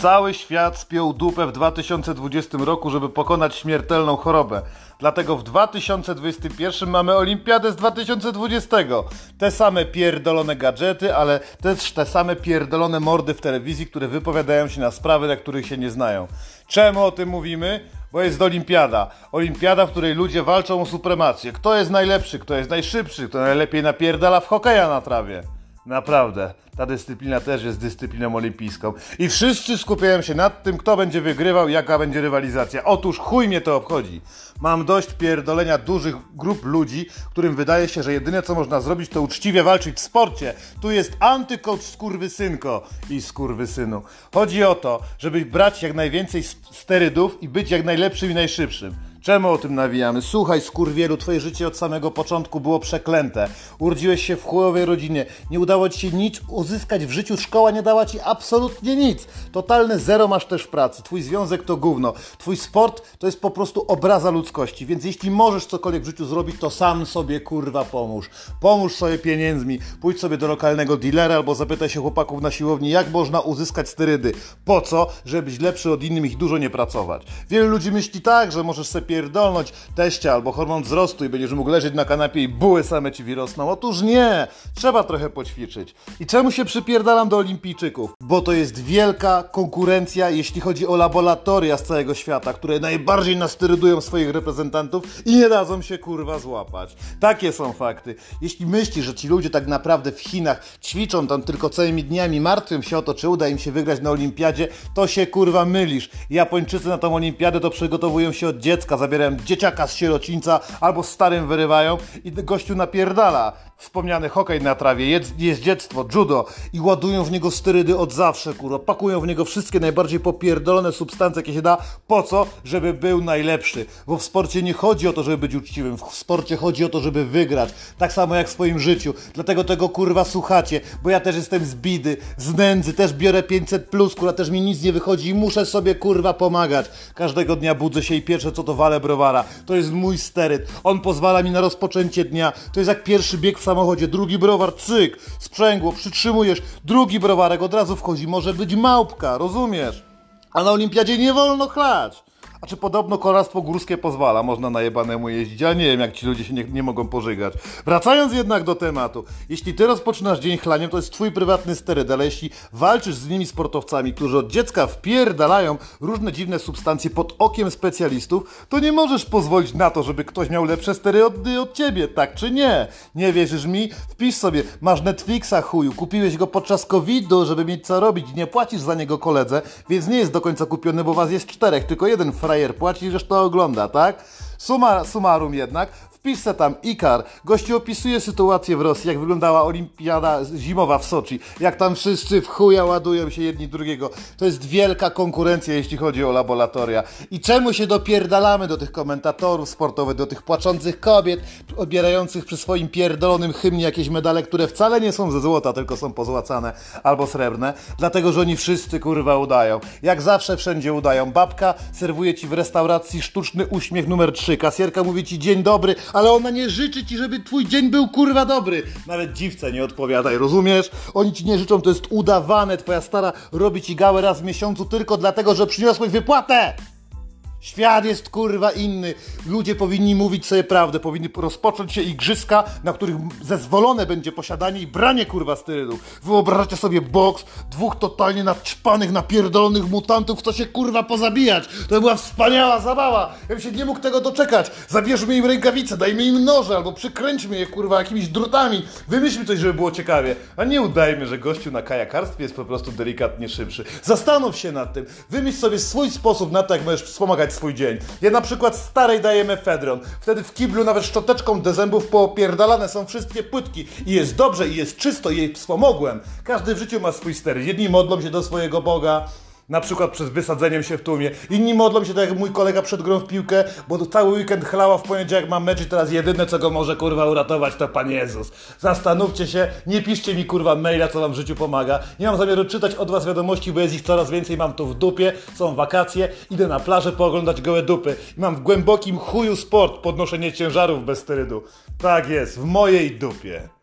Cały świat spiął dupę w 2020 roku, żeby pokonać śmiertelną chorobę. Dlatego w 2021 mamy Olimpiadę z 2020. Te same pierdolone gadżety, ale też te same pierdolone mordy w telewizji, które wypowiadają się na sprawy, na których się nie znają. Czemu o tym mówimy? Bo jest Olimpiada. Olimpiada, w której ludzie walczą o supremację. Kto jest najlepszy, kto jest najszybszy, kto najlepiej napierdala w hokeja na trawie. Naprawdę, ta dyscyplina też jest dyscypliną olimpijską. I wszyscy skupiają się nad tym, kto będzie wygrywał, jaka będzie rywalizacja. Otóż chuj mnie to obchodzi. Mam dość pierdolenia dużych grup ludzi, którym wydaje się, że jedyne co można zrobić, to uczciwie walczyć w sporcie. Tu jest antycoach skurwysynko i skurwysynu. Chodzi o to, żeby brać jak najwięcej sterydów i być jak najlepszym i najszybszym. Czemu o tym nawijamy? Słuchaj, skurwielu, twoje życie od samego początku było przeklęte. Urodziłeś się w chujowej rodzinie. Nie udało ci się nic uzyskać w życiu. Szkoła nie dała ci absolutnie nic. Totalne zero masz też w pracy. Twój związek to gówno. Twój sport to jest po prostu obraza ludzkości. Więc jeśli możesz cokolwiek w życiu zrobić, to sam sobie kurwa pomóż. Pomóż sobie pieniędzmi. Pójdź sobie do lokalnego dealera albo zapytaj się chłopaków na siłowni, jak można uzyskać sterydy. Po co? Żeby być lepszy od innych i dużo nie pracować. Wielu ludzi myśli tak, że możesz sobie pierdolnąć teścia albo hormon wzrostu i będziesz mógł leżeć na kanapie i buły same ci wyrosną. Otóż nie! Trzeba trochę poćwiczyć. I czemu się przypierdalam do olimpijczyków? Bo to jest wielka konkurencja, jeśli chodzi o laboratoria z całego świata, które najbardziej nasterydują swoich reprezentantów i nie dadzą się kurwa złapać. Takie są fakty. Jeśli myślisz, że ci ludzie tak naprawdę w Chinach ćwiczą tam tylko całymi dniami, martwią się o to, czy uda im się wygrać na olimpiadzie, to się kurwa mylisz. Japończycy na tą olimpiadę to przygotowują się od dziecka, zabierają dzieciaka z sierocińca albo starym wyrywają i gościu napierdala. Wspomniany hokej na trawie, jest, dziecko, judo i ładują w niego sterydy od zawsze, kurwa. Pakują w niego wszystkie najbardziej popierdolone substancje, jakie się da. Po co? Żeby był najlepszy. Bo w sporcie nie chodzi o to, żeby być uczciwym. W sporcie chodzi o to, żeby wygrać. Tak samo jak w swoim życiu. Dlatego tego kurwa słuchacie, bo ja też jestem z bidy, z nędzy, też biorę 500 plus, kurwa, też mi nic nie wychodzi i muszę sobie kurwa pomagać. Każdego dnia budzę się i pierwsze co to walę browara. To jest mój steryt. On pozwala mi na rozpoczęcie dnia. To jest jak pierwszy bieg w samochodzie. Drugi browar, cyk, sprzęgło, przytrzymujesz. Drugi browarek od razu wchodzi. Może być małpka, rozumiesz? A na olimpiadzie nie wolno chlać. A czy podobno kolarstwo górskie pozwala, można na jebanemu jeździć, ale nie wiem, jak ci ludzie się nie, nie mogą pożygać. Wracając jednak do tematu, jeśli ty rozpoczynasz dzień chlaniem, to jest twój prywatny steryd, ale jeśli walczysz z nimi sportowcami, którzy od dziecka wpierdalają różne dziwne substancje pod okiem specjalistów, to nie możesz pozwolić na to, żeby ktoś miał lepsze steryody od ciebie, tak czy nie? Nie wierzysz mi? Wpisz sobie, masz Netflixa chuju, kupiłeś go podczas COVID-u, żeby mieć co robić, nie płacisz za niego koledze, więc nie jest do końca kupiony, bo was jest czterech, tylko jeden frajer płaci, że to ogląda, tak? Suma, summarum jednak, wpisz tam Ikar. Gościu opisuje sytuację w Rosji, jak wyglądała olimpiada zimowa w Soczi. Jak tam wszyscy w chuja ładują się jedni drugiego. To jest wielka konkurencja, jeśli chodzi o laboratoria. I czemu się dopierdalamy do tych komentatorów sportowych, do tych płaczących kobiet, odbierających przy swoim pierdolonym hymnie jakieś medale, które wcale nie są ze złota, tylko są pozłacane albo srebrne. Dlatego, że oni wszyscy kurwa udają. Jak zawsze wszędzie udają. Babka serwuje ci w restauracji sztuczny uśmiech numer 3. Kasjerka mówi ci dzień dobry, ale ona nie życzy ci, żeby twój dzień był kurwa dobry. Nawet dziwce nie odpowiadaj, rozumiesz? Oni ci nie życzą, to jest udawane. Twoja stara robi ci gałę raz w miesiącu tylko dlatego, że przyniosłeś wypłatę. Świat jest kurwa inny. Ludzie powinni mówić sobie prawdę. Powinny rozpocząć się igrzyska, na których zezwolone będzie posiadanie i branie kurwa sterydów. Wyobraźcie sobie boks dwóch totalnie naćpanych, napierdolonych mutantów, co się kurwa pozabijać. To była wspaniała zabawa. Ja bym się nie mógł tego doczekać. Zabierzmy im rękawice, dajmy im noże albo przykręćmy je kurwa jakimiś drutami. Wymyślmy coś, żeby było ciekawie. A nie udajmy, że gościu na kajakarstwie jest po prostu delikatnie szybszy. Zastanów się nad tym. Wymyśl sobie swój sposób na to, jak możesz wspomagać swój dzień. Ja na przykład starej daję mefedron. Wtedy w kiblu nawet szczoteczką do zębów poopierdalane są wszystkie płytki. I jest dobrze, i jest czysto, jej wspomogłem. Każdy w życiu ma swój ster. Jedni modlą się do swojego Boga, na przykład przez wysadzeniem się w tłumie. Inni modlą się tak jak mój kolega przed grą w piłkę, bo cały weekend chlała w poniedziałek mam mecz i teraz jedyne co go może kurwa uratować to Pan Jezus. Zastanówcie się, nie piszcie mi kurwa maila co wam w życiu pomaga. Nie mam zamiaru czytać od was wiadomości, bo jest ich coraz więcej, mam to w dupie, są wakacje, idę na plażę pooglądać gołe dupy. I mam w głębokim chuju sport podnoszenie ciężarów bez sterydu. Tak jest, w mojej dupie.